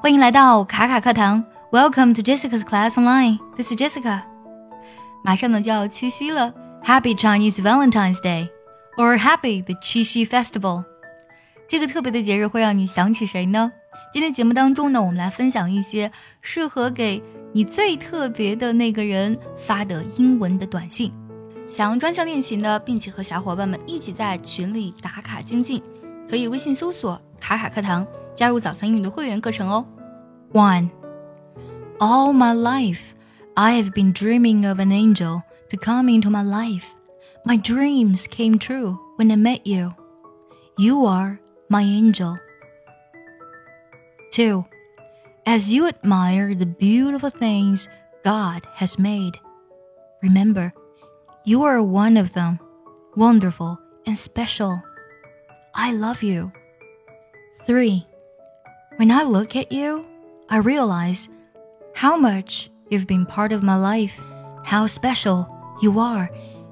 欢迎来到卡卡课堂，Welcome to Jessica's Class Online. This is Jessica. 马上呢就要七夕了，Happy Chinese Valentine's Day or Happy the Qixi Festival. 这个特别的节日会让你想起谁呢？今天节目当中呢，我们来分享一些适合给你最特别的那个人发的英文的短信。想要专项练习呢，并且和小伙伴们一起在群里打卡精进，可以微信搜索“卡卡课堂”，加入早餐英语的会员课程哦。One, all my life I have been dreaming of an angel to come into my life. My dreams came true when I met you. You are my angel. Two, as you admire the beautiful things God has made, remember you are one of them, wonderful and special. I love you. 3. When I look at you, I realize how much you've been part of my life, how special you are,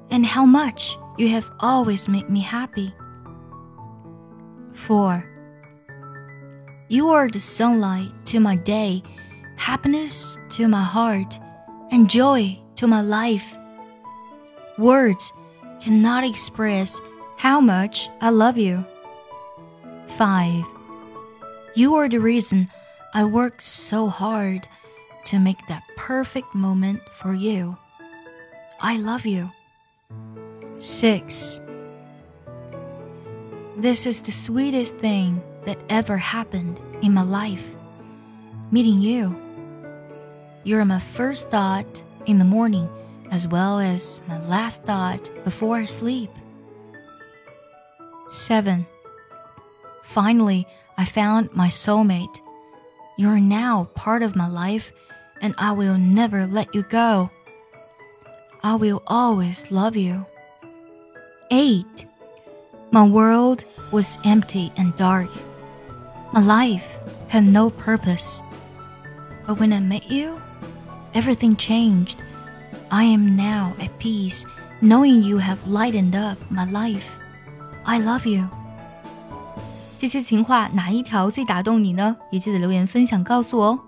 and how much you have always made me happy. 4. You are the sunlight to my day, happiness to my heart, and joy to my life. Words cannot express how much I love you. 5. You are the reason I work so hard to make that perfect moment for you. I love you. 6. This is the sweetest thing that ever happened in my life. Meeting you. You're my first thought in the morning as well as my last thought before I sleep. 7. Finally, I found my soulmate. You are now part of my life, and I will never let you go. I will always love you. 8. My world was empty and dark. My life had no purpose. But when I met you, everything changed. I am now at peace, knowing you have lightened up my life. I love you. 这些情话哪一条最打动你呢？也记得留言分享告诉我哦。